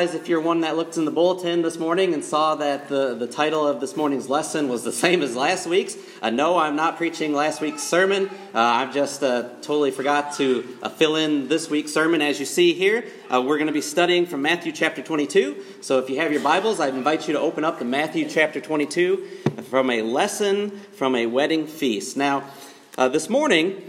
If you're one that looked in the bulletin this morning and saw that the, the title of this morning's lesson was the same as last week's, uh, no, I'm not preaching last week's sermon. Uh, I've just uh, totally forgot to uh, fill in this week's sermon. As you see here, uh, we're going to be studying from Matthew chapter 22. So if you have your Bibles, I invite you to open up to Matthew chapter 22 from a lesson from a wedding feast. Now, uh, this morning,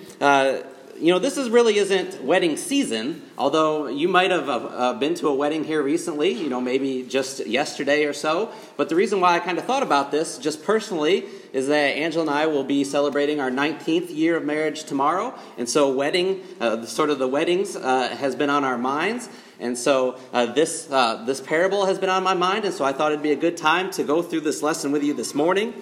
you know, this is really isn't wedding season, although you might have uh, uh, been to a wedding here recently, you know, maybe just yesterday or so. But the reason why I kind of thought about this, just personally, is that Angela and I will be celebrating our 19th year of marriage tomorrow. And so, wedding, uh, sort of the weddings, uh, has been on our minds. And so, uh, this, uh, this parable has been on my mind. And so, I thought it'd be a good time to go through this lesson with you this morning.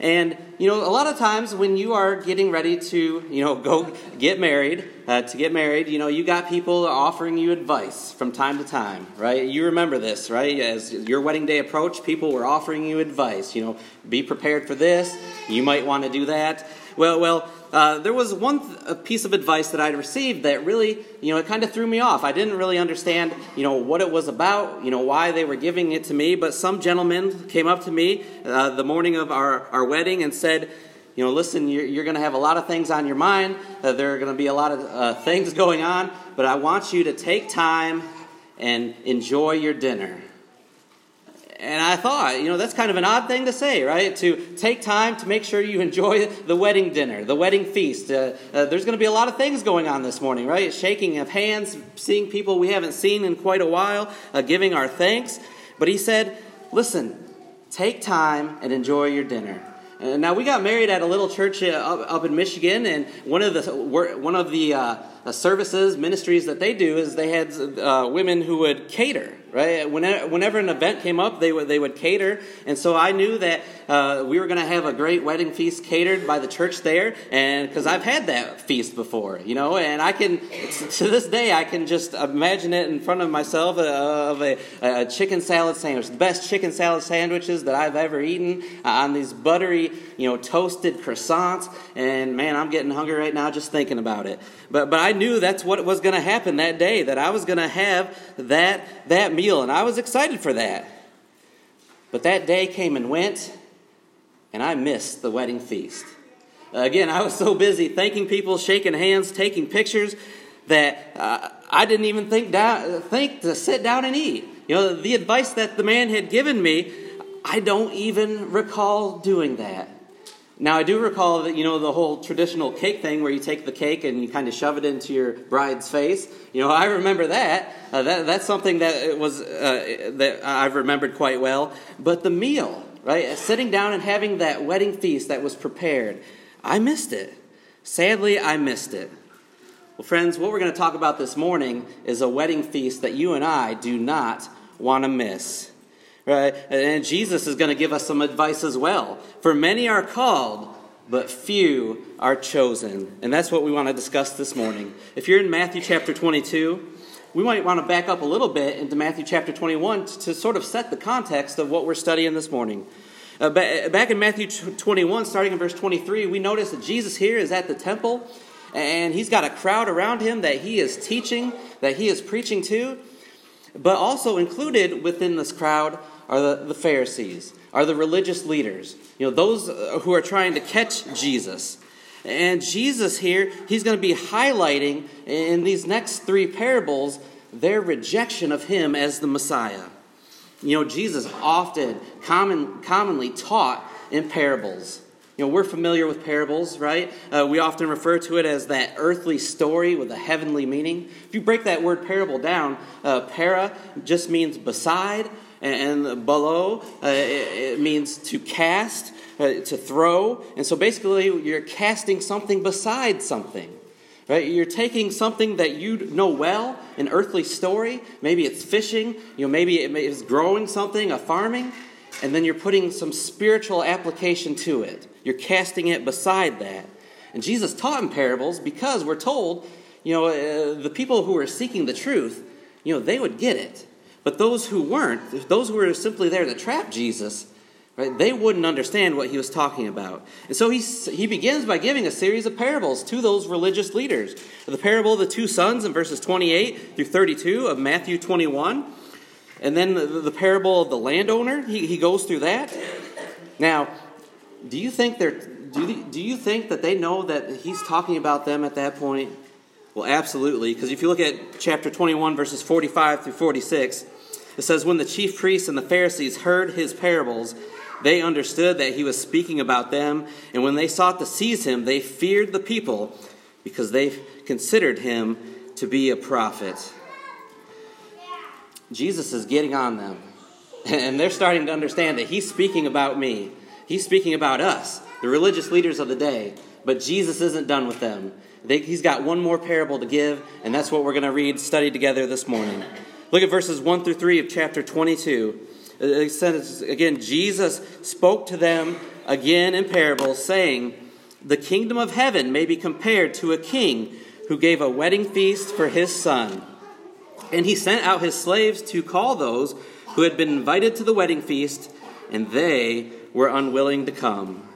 And, you know, a lot of times when you are getting ready to, you know, go get married, uh, to get married, you know, you got people offering you advice from time to time, right? You remember this, right? As your wedding day approached, people were offering you advice, you know, be prepared for this, you might want to do that. Well, well, uh, there was one th- piece of advice that I'd received that really, you know, it kind of threw me off. I didn't really understand, you know, what it was about, you know, why they were giving it to me. But some gentleman came up to me uh, the morning of our, our wedding and said, you know, listen, you're, you're going to have a lot of things on your mind. Uh, there are going to be a lot of uh, things going on, but I want you to take time and enjoy your dinner. And I thought, you know, that's kind of an odd thing to say, right? To take time to make sure you enjoy the wedding dinner, the wedding feast. Uh, uh, there's going to be a lot of things going on this morning, right? Shaking of hands, seeing people we haven't seen in quite a while, uh, giving our thanks. But he said, listen, take time and enjoy your dinner. Uh, now we got married at a little church uh, up, up, in Michigan, and one of the one of the uh, services ministries that they do is they had uh, women who would cater right? Whenever, whenever an event came up, they would, they would cater. And so I knew that uh, we were going to have a great wedding feast catered by the church there. And because I've had that feast before, you know, and I can, to this day, I can just imagine it in front of myself uh, of a, a, chicken salad sandwich, the best chicken salad sandwiches that I've ever eaten uh, on these buttery, you know, toasted croissants. And man, I'm getting hungry right now just thinking about it. But, but I knew that's what was going to happen that day, that I was going to have that, that meal, and I was excited for that. But that day came and went, and I missed the wedding feast. Again, I was so busy thanking people, shaking hands, taking pictures that uh, I didn't even think, down, think to sit down and eat. You know, the advice that the man had given me, I don't even recall doing that. Now, I do recall that, you know, the whole traditional cake thing where you take the cake and you kind of shove it into your bride's face. You know, I remember that. Uh, that that's something that was uh, that I've remembered quite well. But the meal, right? Sitting down and having that wedding feast that was prepared, I missed it. Sadly, I missed it. Well, friends, what we're going to talk about this morning is a wedding feast that you and I do not want to miss. Right? And Jesus is going to give us some advice as well. For many are called, but few are chosen. And that's what we want to discuss this morning. If you're in Matthew chapter 22, we might want to back up a little bit into Matthew chapter 21 to sort of set the context of what we're studying this morning. Uh, back in Matthew 21, starting in verse 23, we notice that Jesus here is at the temple and he's got a crowd around him that he is teaching, that he is preaching to. But also included within this crowd are the, the Pharisees, are the religious leaders, you know, those uh, who are trying to catch Jesus. And Jesus here, he's going to be highlighting in these next three parables their rejection of him as the Messiah. You know, Jesus often, common, commonly taught in parables. You know, we're familiar with parables, right? Uh, we often refer to it as that earthly story with a heavenly meaning. If you break that word parable down, uh, para just means beside, and ballo uh, it, means to cast, uh, to throw. And so basically, you're casting something beside something. Right? You're taking something that you know well, an earthly story. Maybe it's fishing. You know, maybe it is growing something, a farming, and then you're putting some spiritual application to it. You're casting it beside that. And Jesus taught in parables because we're told, you know, uh, the people who are seeking the truth, you know, they would get it. But those who weren't, those who were simply there to trap Jesus, right, they wouldn't understand what he was talking about. And so he, he begins by giving a series of parables to those religious leaders. The parable of the two sons in verses 28 through 32 of Matthew 21. And then the, the parable of the landowner, he, he goes through that. Now, do you think they're do, do you think that they know that he's talking about them at that point? Well, absolutely, because if you look at chapter 21, verses 45 through 46, it says, When the chief priests and the Pharisees heard his parables, they understood that he was speaking about them, and when they sought to seize him, they feared the people because they considered him to be a prophet. Jesus is getting on them, and they're starting to understand that he's speaking about me. He's speaking about us, the religious leaders of the day, but Jesus isn't done with them. They, he's got one more parable to give, and that's what we're going to read, study together this morning. Look at verses 1 through 3 of chapter 22. Uh, it says, again, Jesus spoke to them again in parables, saying, The kingdom of heaven may be compared to a king who gave a wedding feast for his son. And he sent out his slaves to call those who had been invited to the wedding feast, and they were unwilling to come.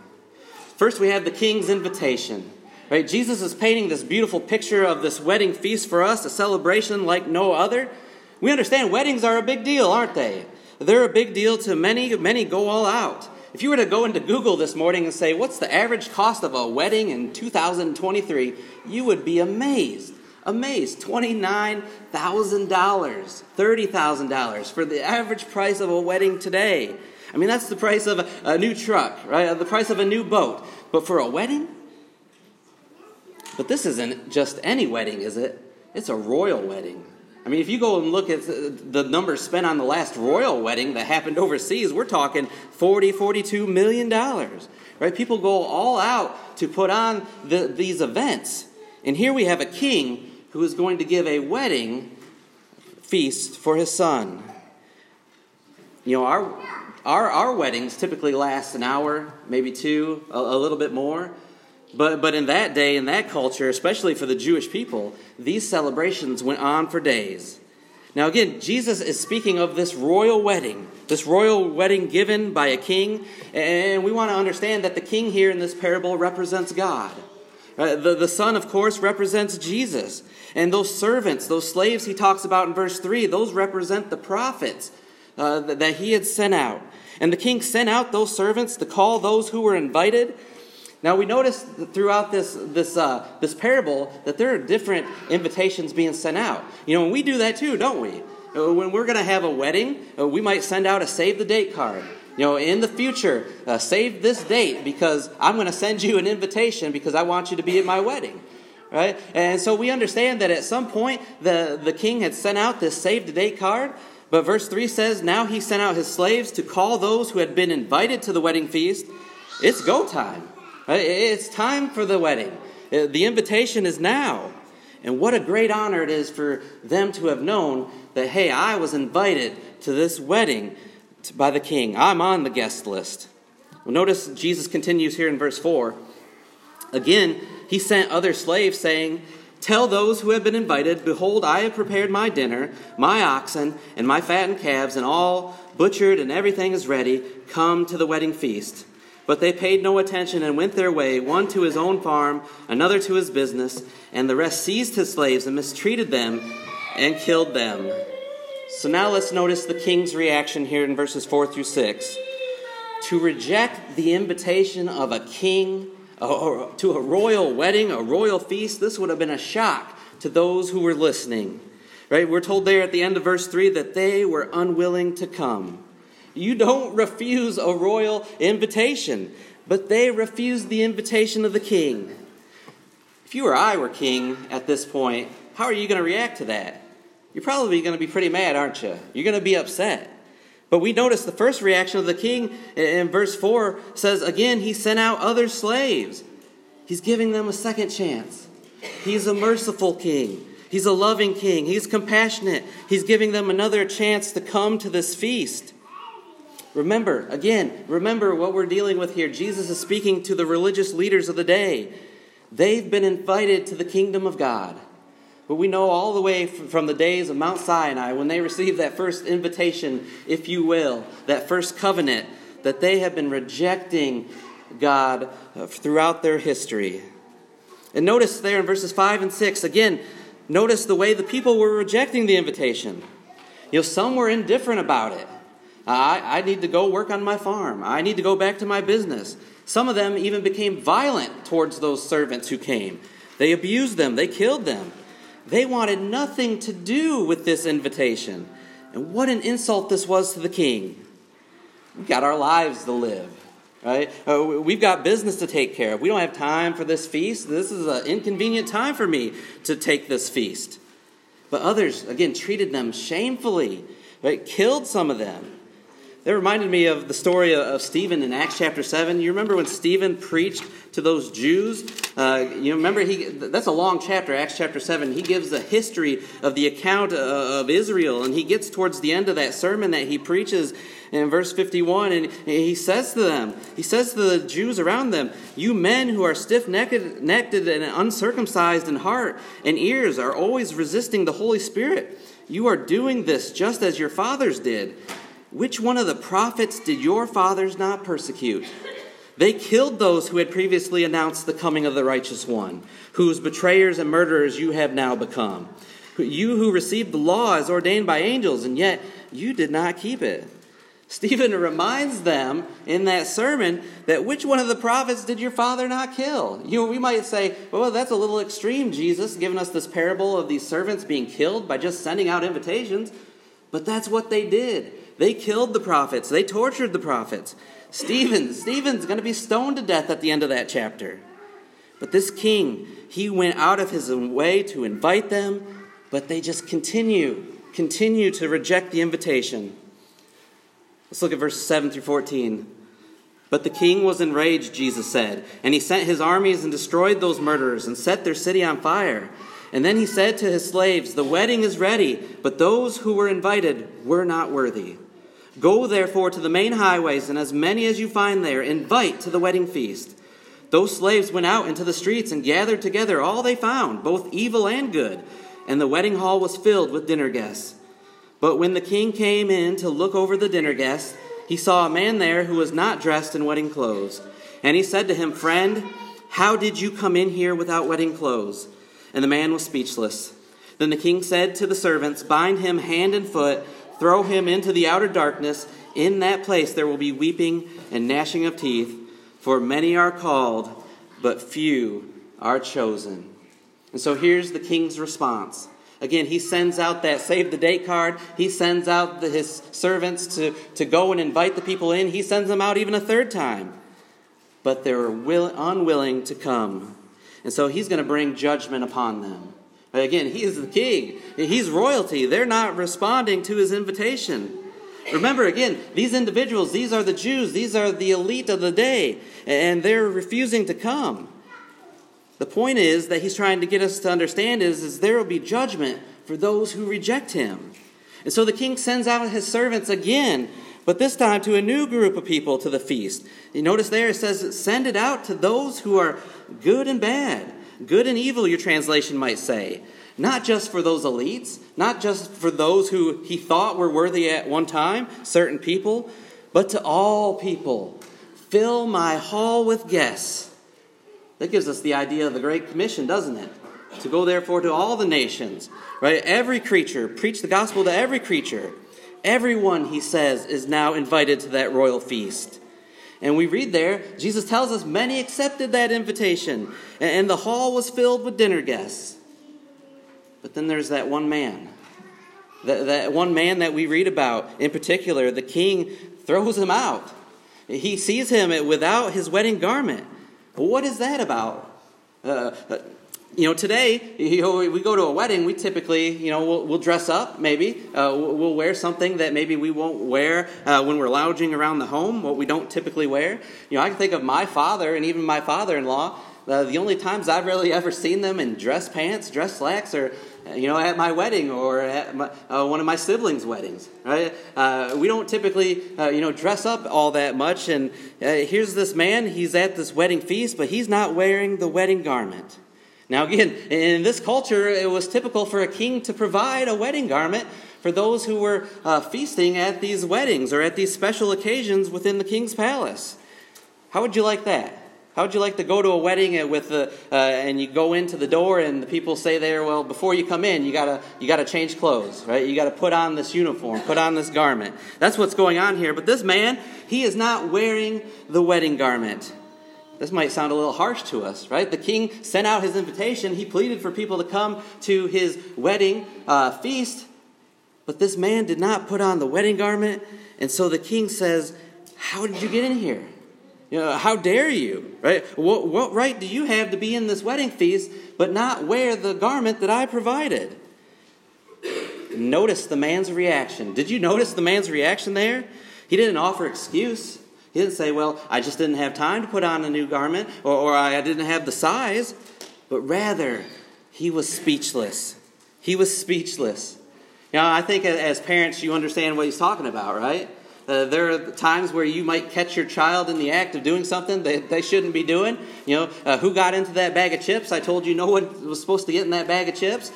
First, we have the king's invitation. Right? Jesus is painting this beautiful picture of this wedding feast for us, a celebration like no other. We understand weddings are a big deal, aren't they? They're a big deal to many, many go all out. If you were to go into Google this morning and say, What's the average cost of a wedding in 2023? you would be amazed. Amazed. $29,000, $30,000 for the average price of a wedding today. I mean, that's the price of a, a new truck, right? The price of a new boat. But for a wedding? But this isn't just any wedding, is it? It's a royal wedding. I mean, if you go and look at the numbers spent on the last royal wedding that happened overseas, we're talking 40, 42 million dollars. Right? People go all out to put on the, these events. And here we have a king who is going to give a wedding feast for his son. You know, our, our, our weddings typically last an hour, maybe two, a, a little bit more. But, but in that day, in that culture, especially for the Jewish people, these celebrations went on for days. Now, again, Jesus is speaking of this royal wedding, this royal wedding given by a king. And we want to understand that the king here in this parable represents God. Uh, the, the son, of course, represents Jesus. And those servants, those slaves he talks about in verse 3, those represent the prophets uh, that he had sent out. And the king sent out those servants to call those who were invited now we notice throughout this this uh, this parable that there are different invitations being sent out. You know, and we do that too, don't we? Uh, when we're going to have a wedding, uh, we might send out a save the date card. You know, in the future, uh, save this date because I'm going to send you an invitation because I want you to be at my wedding. Right? And so we understand that at some point the, the king had sent out this save the date card, but verse 3 says, Now he sent out his slaves to call those who had been invited to the wedding feast. It's go time. It's time for the wedding. Uh, the invitation is now. And what a great honor it is for them to have known that, hey, I was invited to this wedding by the king. I'm on the guest list. Well, notice Jesus continues here in verse 4. Again, he sent other slaves, saying, Tell those who have been invited, Behold, I have prepared my dinner, my oxen, and my fattened calves, and all butchered, and everything is ready. Come to the wedding feast. But they paid no attention and went their way, one to his own farm, another to his business, and the rest seized his slaves and mistreated them and killed them. So now let's notice the king's reaction here in verses 4 through 6. To reject the invitation of a king uh, or to a royal wedding, a royal feast, this would have been a shock to those who were listening. Right? We're told there at the end of verse 3 that they were unwilling to come. You don't refuse a royal invitation, but they refused the invitation of the king. If you or I were king at this point, how are you going to react to that? You're probably going to be pretty mad, aren't you? You're going to be upset. But we notice the first reaction of the king in verse 4 says, again, he sent out other slaves. He's giving them a second chance. He's a merciful king. He's a loving king. He's compassionate. He's giving them another chance to come to this feast. Remember, again, remember what we're dealing with here. Jesus is speaking to the religious leaders of the day. They've been invited to the kingdom of God. But we know all the way from the days of Mount Sinai, when they received that first invitation, if you will, that first covenant, that they have been rejecting God uh, throughout their history. And notice there in verses 5 and 6, again, notice the way the people were rejecting the invitation. You know, some were indifferent about it. I, I need to go work on my farm. I need to go back to my business. Some of them even became violent towards those servants who came. They abused them, they killed them. They wanted nothing to do with this invitation. And what an insult this was to the king. We've got our lives to live, right? Uh, we've got business to take care of. We don't have time for this feast. This is an inconvenient time for me to take this feast. But others, again, treated them shamefully, right? Killed some of them. That reminded me of the story of Stephen in Acts chapter 7. You remember when Stephen preached to those Jews? Uh, you remember, he, that's a long chapter, Acts chapter 7. He gives the history of the account uh, of Israel, and he gets towards the end of that sermon that he preaches in verse 51, and he says to them, he says to the Jews around them, You men who are stiff necked and uncircumcised in heart and ears are always resisting the Holy Spirit. You are doing this just as your fathers did. Which one of the prophets did your fathers not persecute? They killed those who had previously announced the coming of the righteous one, whose betrayers and murderers you have now become. You who received the law as ordained by angels, and yet you did not keep it. Stephen reminds them in that sermon that which one of the prophets did your father not kill? You know, we might say, well, that's a little extreme, Jesus, giving us this parable of these servants being killed by just sending out invitations. But that's what they did. They killed the prophets, they tortured the prophets. Stephen, Stephen's going to be stoned to death at the end of that chapter. But this king, he went out of his way to invite them, but they just continue, continue to reject the invitation. Let's look at verses 7 through 14. But the king was enraged, Jesus said, and he sent his armies and destroyed those murderers and set their city on fire. And then he said to his slaves, The wedding is ready, but those who were invited were not worthy. Go therefore to the main highways, and as many as you find there, invite to the wedding feast. Those slaves went out into the streets and gathered together all they found, both evil and good, and the wedding hall was filled with dinner guests. But when the king came in to look over the dinner guests, he saw a man there who was not dressed in wedding clothes. And he said to him, Friend, how did you come in here without wedding clothes? And the man was speechless. Then the king said to the servants, Bind him hand and foot Throw him into the outer darkness. In that place there will be weeping and gnashing of teeth, for many are called, but few are chosen. And so here's the king's response. Again, he sends out that save the date card. He sends out the, his servants to, to go and invite the people in. He sends them out even a third time. But they're will, unwilling to come. And so he's going to bring judgment upon them. Again, he is the king, he's royalty. They're not responding to his invitation. Remember, again, these individuals, these are the Jews, these are the elite of the day, and they're refusing to come. The point is that he's trying to get us to understand is, is there will be judgment for those who reject him. And so the king sends out his servants again, but this time to a new group of people to the feast. You notice there it says, send it out to those who are good and bad Good and evil, your translation might say. Not just for those elites, not just for those who he thought were worthy at one time, certain people, but to all people. Fill my hall with guests. That gives us the idea of the Great Commission, doesn't it? To go therefore to all the nations, right? Every creature, preach the gospel to every creature. Everyone, he says, is now invited to that royal feast. And we read there, Jesus tells us many accepted that invitation, and the hall was filled with dinner guests. But then there's that one man. That, that one man that we read about in particular, the king throws him out. He sees him without his wedding garment. What is that about? Uh, you know, today, you know, we go to a wedding, we typically, you know, we'll, we'll dress up maybe. Uh, we'll wear something that maybe we won't wear uh, when we're lounging around the home, what we don't typically wear. You know, I can think of my father and even my father in law. Uh, the only times I've really ever seen them in dress pants, dress slacks, or you know, at my wedding or at my, uh, one of my siblings' weddings, right? Uh, we don't typically, uh, you know, dress up all that much. And uh, here's this man, he's at this wedding feast, but he's not wearing the wedding garment. Now, again, in this culture, it was typical for a king to provide a wedding garment for those who were uh, feasting at these weddings or at these special occasions within the king's palace. How would you like that? How would you like to go to a wedding with the, uh, and you go into the door and the people say there, well, before you come in, you gotta you gotta change clothes, right? You gotta put on this uniform, put on this garment. That's what's going on here. But this man, he is not wearing the wedding garment. This might sound a little harsh to us, right? The king sent out his invitation. He pleaded for people to come to his wedding uh, feast, but this man did not put on the wedding garment. And so the king says, How did you get in here? You know, how dare you, right? What, what right do you have to be in this wedding feast but not wear the garment that I provided? Notice the man's reaction. Did you notice the man's reaction there? He didn't offer excuse. He didn't say, Well, I just didn't have time to put on a new garment, or, or I didn't have the size. But rather, he was speechless. He was speechless. You know, I think as parents, you understand what he's talking about, right? Uh, there are times where you might catch your child in the act of doing something that they shouldn't be doing. You know, uh, who got into that bag of chips? I told you no one was supposed to get in that bag of chips.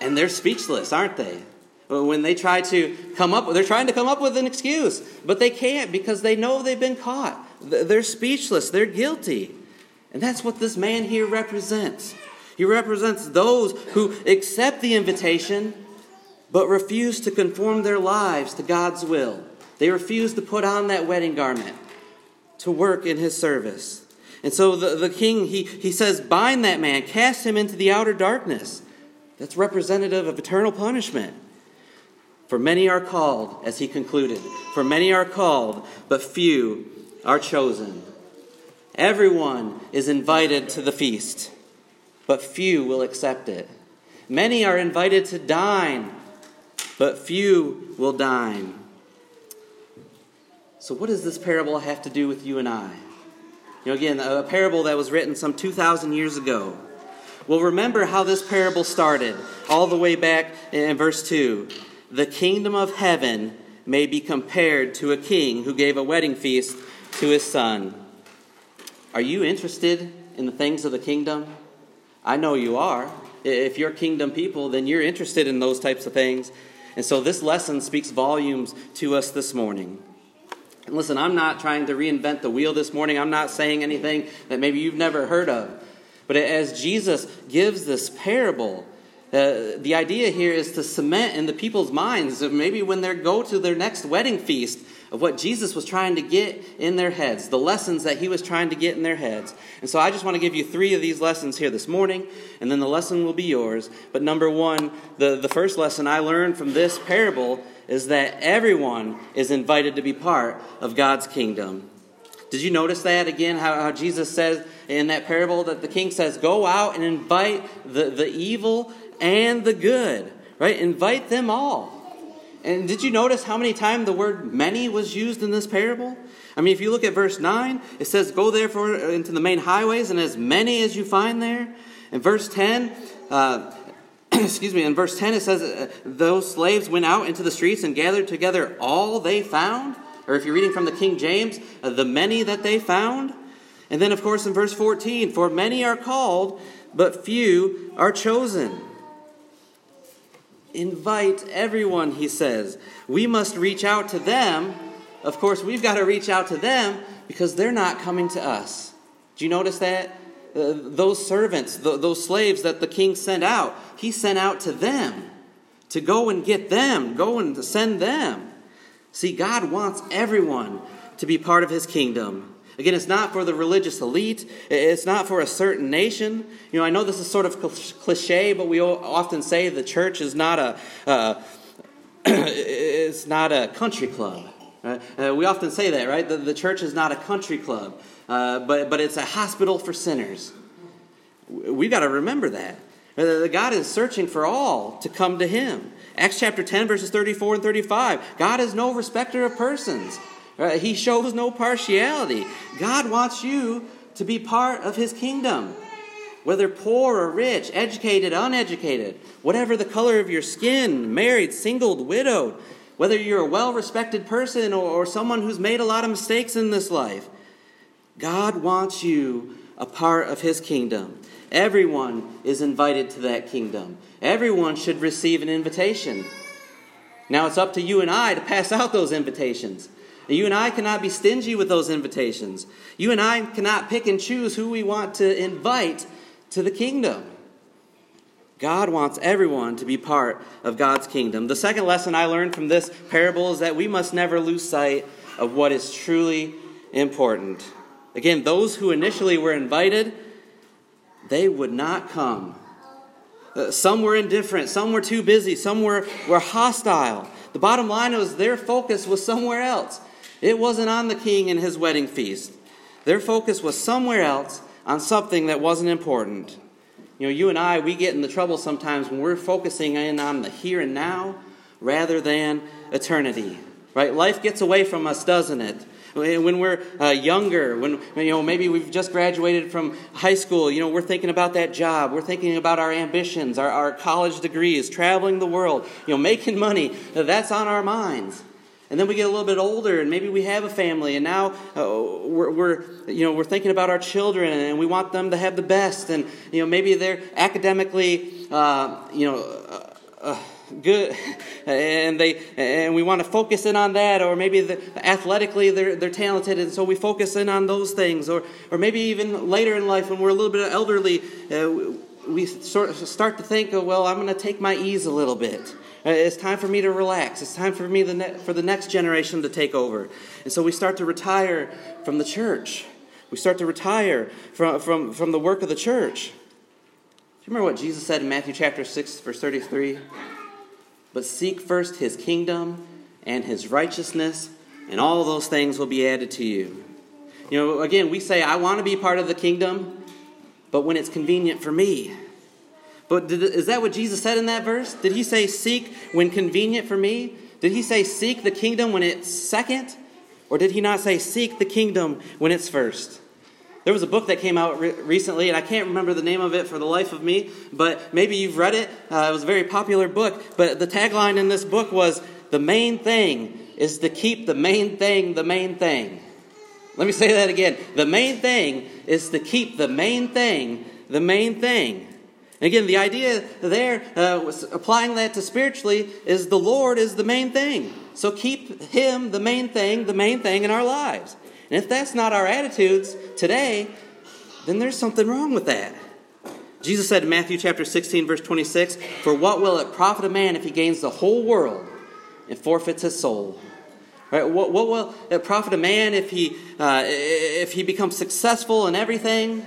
And they're speechless, aren't they? When they try to come up, they're trying to come up with an excuse, but they can't because they know they've been caught. They're speechless. They're guilty. And that's what this man here represents. He represents those who accept the invitation but refuse to conform their lives to God's will. They refuse to put on that wedding garment to work in his service. And so the, the king, he, he says, Bind that man, cast him into the outer darkness. That's representative of eternal punishment. For many are called, as he concluded, for many are called, but few are chosen. Everyone is invited to the feast, but few will accept it. Many are invited to dine but few will dine. So, what does this parable have to do with you and I? You know, again, a parable that was written some 2,000 years ago. Well, remember how this parable started, all the way back in verse 2. The kingdom of heaven may be compared to a king who gave a wedding feast to his son. Are you interested in the things of the kingdom? I know you are. If you're kingdom people, then you're interested in those types of things. And so this lesson speaks volumes to us this morning. And listen, I'm not trying to reinvent the wheel this morning. I'm not saying anything that maybe you've never heard of. But as Jesus gives this parable, uh, the idea here is to cement in the people's minds maybe when they go to their next wedding feast, of what Jesus was trying to get in their heads, the lessons that he was trying to get in their heads. And so I just want to give you three of these lessons here this morning, and then the lesson will be yours. But number one, the, the first lesson I learned from this parable is that everyone is invited to be part of God's kingdom. Did you notice that again? How, how Jesus says in that parable that the king says, Go out and invite the, the evil and the good, right? Invite them all. And did you notice how many times the word many was used in this parable? I mean, if you look at verse 9, it says, Go therefore into the main highways, and as many as you find there. In verse 10, uh, excuse me, in verse 10 it says, uh, Those slaves went out into the streets and gathered together all they found. Or if you're reading from the King James, uh, the many that they found. And then, of course, in verse 14, For many are called, but few are chosen. Invite everyone, he says. We must reach out to them. Of course, we've got to reach out to them because they're not coming to us. Do you notice that? Uh, those servants, the, those slaves that the king sent out, he sent out to them to go and get them, go and send them. See, God wants everyone to be part of his kingdom. Again, it's not for the religious elite. It's not for a certain nation. You know, I know this is sort of cliche, but we often say the church is not a, uh, it's not a country club. Right? Uh, we often say that, right? The, the, church is not a country club, uh, but, but it's a hospital for sinners. We've got to remember that. Uh, God is searching for all to come to Him. Acts chapter 10, verses 34 and 35. God is no respecter of persons. He shows no partiality. God wants you to be part of His kingdom. Whether poor or rich, educated, uneducated, whatever the color of your skin, married, singled, widowed, whether you're a well respected person or, or someone who's made a lot of mistakes in this life, God wants you a part of His kingdom. Everyone is invited to that kingdom. Everyone should receive an invitation. Now it's up to you and I to pass out those invitations. You and I cannot be stingy with those invitations. You and I cannot pick and choose who we want to invite to the kingdom. God wants everyone to be part of God's kingdom. The second lesson I learned from this parable is that we must never lose sight of what is truly important. Again, those who initially were invited, they would not come. Uh, some were indifferent, some were too busy, some were, were hostile. The bottom line was their focus was somewhere else. It wasn't on the king and his wedding feast. Their focus was somewhere else on something that wasn't important. You know, you and I, we get in the trouble sometimes when we're focusing in on the here and now rather than eternity. Right? Life gets away from us, doesn't it? When we're uh, younger, when you know maybe we've just graduated from high school, you know we're thinking about that job, we're thinking about our ambitions, our, our college degrees, traveling the world, you know, making money. That's on our minds. And then we get a little bit older, and maybe we have a family, and now uh, we're, we're, you know, we're thinking about our children, and we want them to have the best. And you know, maybe they're academically, uh, you know, uh, uh good, and they and we want to focus in on that, or maybe the, athletically they're they're talented, and so we focus in on those things, or or maybe even later in life when we're a little bit elderly, uh, we sort of start to think, oh, well, I'm going to take my ease a little bit. Uh, it's time for me to relax. It's time for me the ne- for the next generation to take over. And so we start to retire from the church. We start to retire from, from, from the work of the church. Do you remember what Jesus said in Matthew chapter 6, verse 33? But seek first his kingdom and his righteousness, and all those things will be added to you. You know, again, we say, I want to be part of the kingdom, but when it's convenient for me. But did, is that what Jesus said in that verse? Did he say, Seek when convenient for me? Did he say, Seek the kingdom when it's second? Or did he not say, Seek the kingdom when it's first? There was a book that came out re- recently, and I can't remember the name of it for the life of me, but maybe you've read it. Uh, it was a very popular book, but the tagline in this book was The main thing is to keep the main thing the main thing. Let me say that again. The main thing is to keep the main thing the main thing. Again, the idea there, uh, applying that to spiritually, is the Lord is the main thing. So keep Him the main thing, the main thing in our lives. And if that's not our attitudes today, then there's something wrong with that. Jesus said in Matthew chapter 16, verse 26, For what will it profit a man if he gains the whole world and forfeits his soul? Right? What, what will it profit a man if he, uh, if he becomes successful in everything,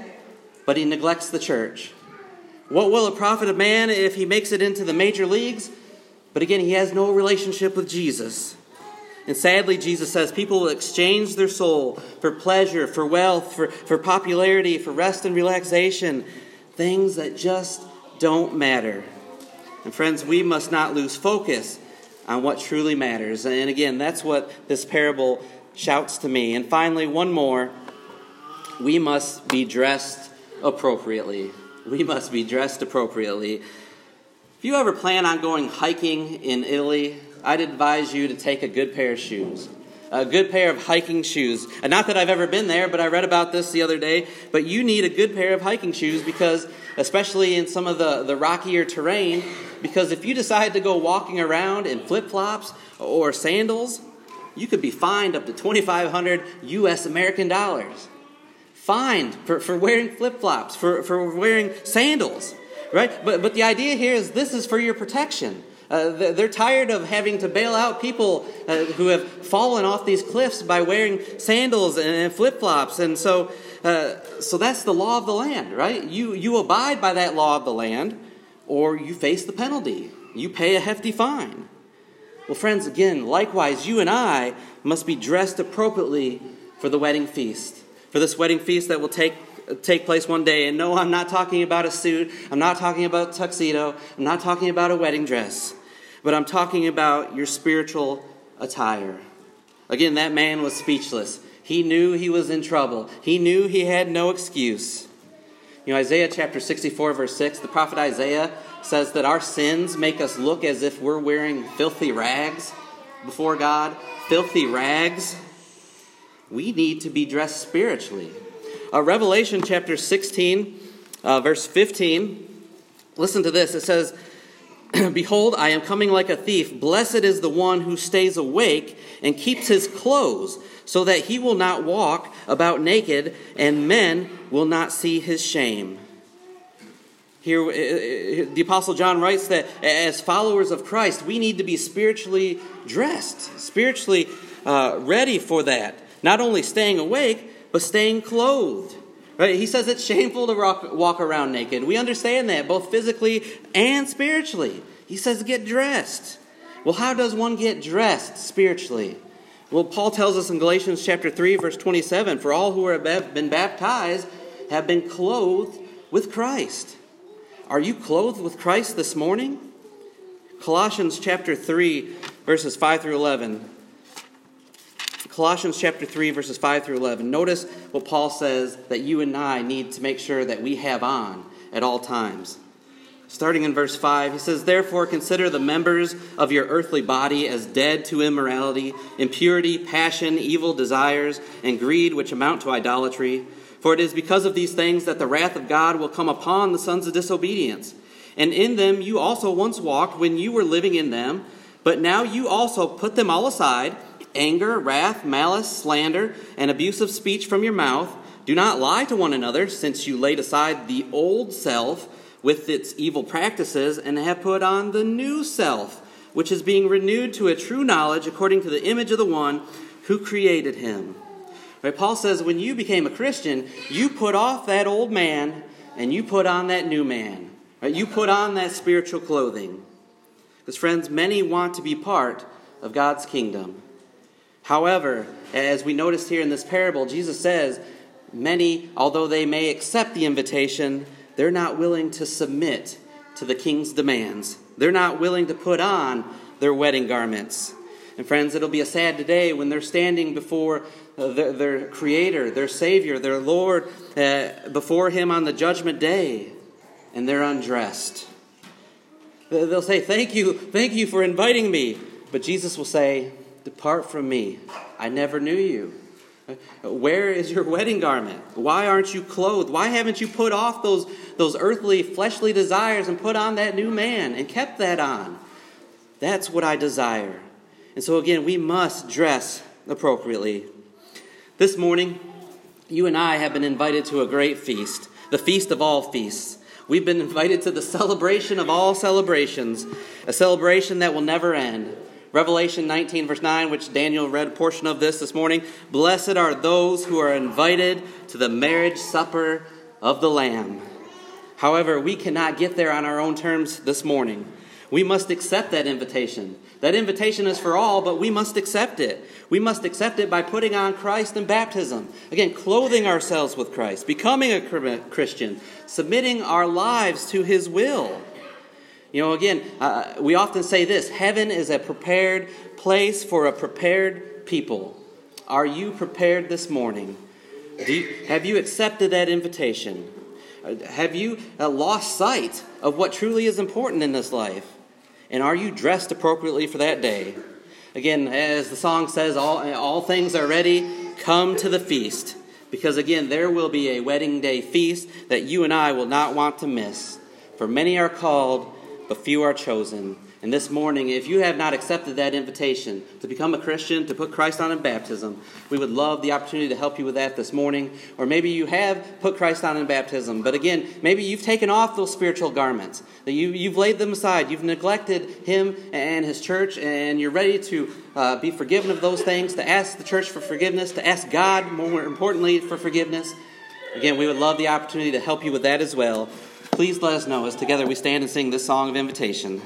but he neglects the church? What will it profit a man if he makes it into the major leagues? But again, he has no relationship with Jesus. And sadly, Jesus says people will exchange their soul for pleasure, for wealth, for, for popularity, for rest and relaxation, things that just don't matter. And friends, we must not lose focus on what truly matters. And again, that's what this parable shouts to me. And finally, one more we must be dressed appropriately we must be dressed appropriately. If you ever plan on going hiking in Italy, I'd advise you to take a good pair of shoes. A good pair of hiking shoes. And not that I've ever been there, but I read about this the other day. But you need a good pair of hiking shoes because, especially in some of the, the rockier terrain, because if you decide to go walking around in flip flops or sandals, you could be fined up to 2,500 US American dollars fined for, for wearing flip flops, for, for wearing sandals, right? But, but the idea here is this is for your protection. Uh, they're tired of having to bail out people uh, who have fallen off these cliffs by wearing sandals and flip flops. And so, uh, so that's the law of the land, right? You, you abide by that law of the land, or you face the penalty. You pay a hefty fine. Well, friends, again, likewise, you and I must be dressed appropriately for the wedding feast for this wedding feast that will take take place one day. And no, I'm not talking about a suit. I'm not talking about tuxedo. I'm not talking about a wedding dress. But I'm talking about your spiritual attire. Again, that man was speechless. He knew he was in trouble. He knew he had no excuse. You know, Isaiah chapter 64, verse 6, the prophet Isaiah says that our sins make us look as if we're wearing filthy rags before God. Filthy rags we need to be dressed spiritually. Uh, Revelation chapter 16, uh, verse 15, listen to this. It says, Behold, I am coming like a thief. Blessed is the one who stays awake and keeps his clothes, so that he will not walk about naked, and men will not see his shame. Here, uh, uh, the Apostle John writes that as followers of Christ, we need to be spiritually dressed, spiritually uh, ready for that. Not only staying awake, but staying clothed. Right? He says it's shameful to walk, walk around naked. We understand that, both physically and spiritually. He says get dressed. Well, how does one get dressed spiritually? Well, Paul tells us in Galatians chapter 3, verse 27 For all who have been baptized have been clothed with Christ. Are you clothed with Christ this morning? Colossians chapter 3, verses 5 through 11. Colossians chapter 3, verses 5 through 11. Notice what Paul says that you and I need to make sure that we have on at all times. Starting in verse 5, he says, Therefore consider the members of your earthly body as dead to immorality, impurity, passion, evil desires, and greed, which amount to idolatry. For it is because of these things that the wrath of God will come upon the sons of disobedience. And in them you also once walked when you were living in them, but now you also put them all aside anger, wrath, malice, slander, and abusive speech from your mouth. Do not lie to one another, since you laid aside the old self with its evil practices and have put on the new self, which is being renewed to a true knowledge according to the image of the one who created him. Right? Paul says when you became a Christian, you put off that old man and you put on that new man. Right? You put on that spiritual clothing. Because, friends, many want to be part of God's kingdom. However, as we noticed here in this parable, Jesus says, many, although they may accept the invitation, they're not willing to submit to the king's demands. They're not willing to put on their wedding garments. And friends, it'll be a sad day when they're standing before uh, their, their, Creator, their Savior, their Lord, uh, before Him on the judgment day, and they're undressed. They'll say, Thank you, thank you for inviting me. But Jesus will say, Depart from me. I never knew you. Where is your wedding garment? Why aren't you clothed? Why haven't you put off those, those earthly, fleshly desires and put on that new man and kept that on? That's what I desire. And so, again, we must dress appropriately. This morning, you and I have been invited to a great feast, the feast of all feasts. We've been invited to the celebration of all celebrations, a celebration that will never end. Revelation 19, verse 9, which Daniel read a portion of this this morning. Blessed are those who are invited to the marriage supper of the Lamb. However, we cannot get there on our own terms this morning. We must accept that invitation. That invitation is for all, but we must accept it. We must accept it by putting on Christ in baptism. Again, clothing ourselves with Christ, becoming a Christian, submitting our lives to His will. You know, again, uh, we often say this heaven is a prepared place for a prepared people. Are you prepared this morning? You, have you accepted that invitation? Uh, have you uh, lost sight of what truly is important in this life? And are you dressed appropriately for that day? Again, as the song says, all, all things are ready, come to the feast. Because again, there will be a wedding day feast that you and I will not want to miss. For many are called, but few are chosen. And this morning, if you have not accepted that invitation to become a Christian, to put Christ on in baptism, we would love the opportunity to help you with that this morning. Or maybe you have put Christ on in baptism, but again, maybe you've taken off those spiritual garments, that you, you've laid them aside, you've neglected Him and His church, and you're ready to uh, be forgiven of those things, to ask the church for forgiveness, to ask God, more importantly, for forgiveness. Again, we would love the opportunity to help you with that as well please let us know as together we stand and sing this song of invitation.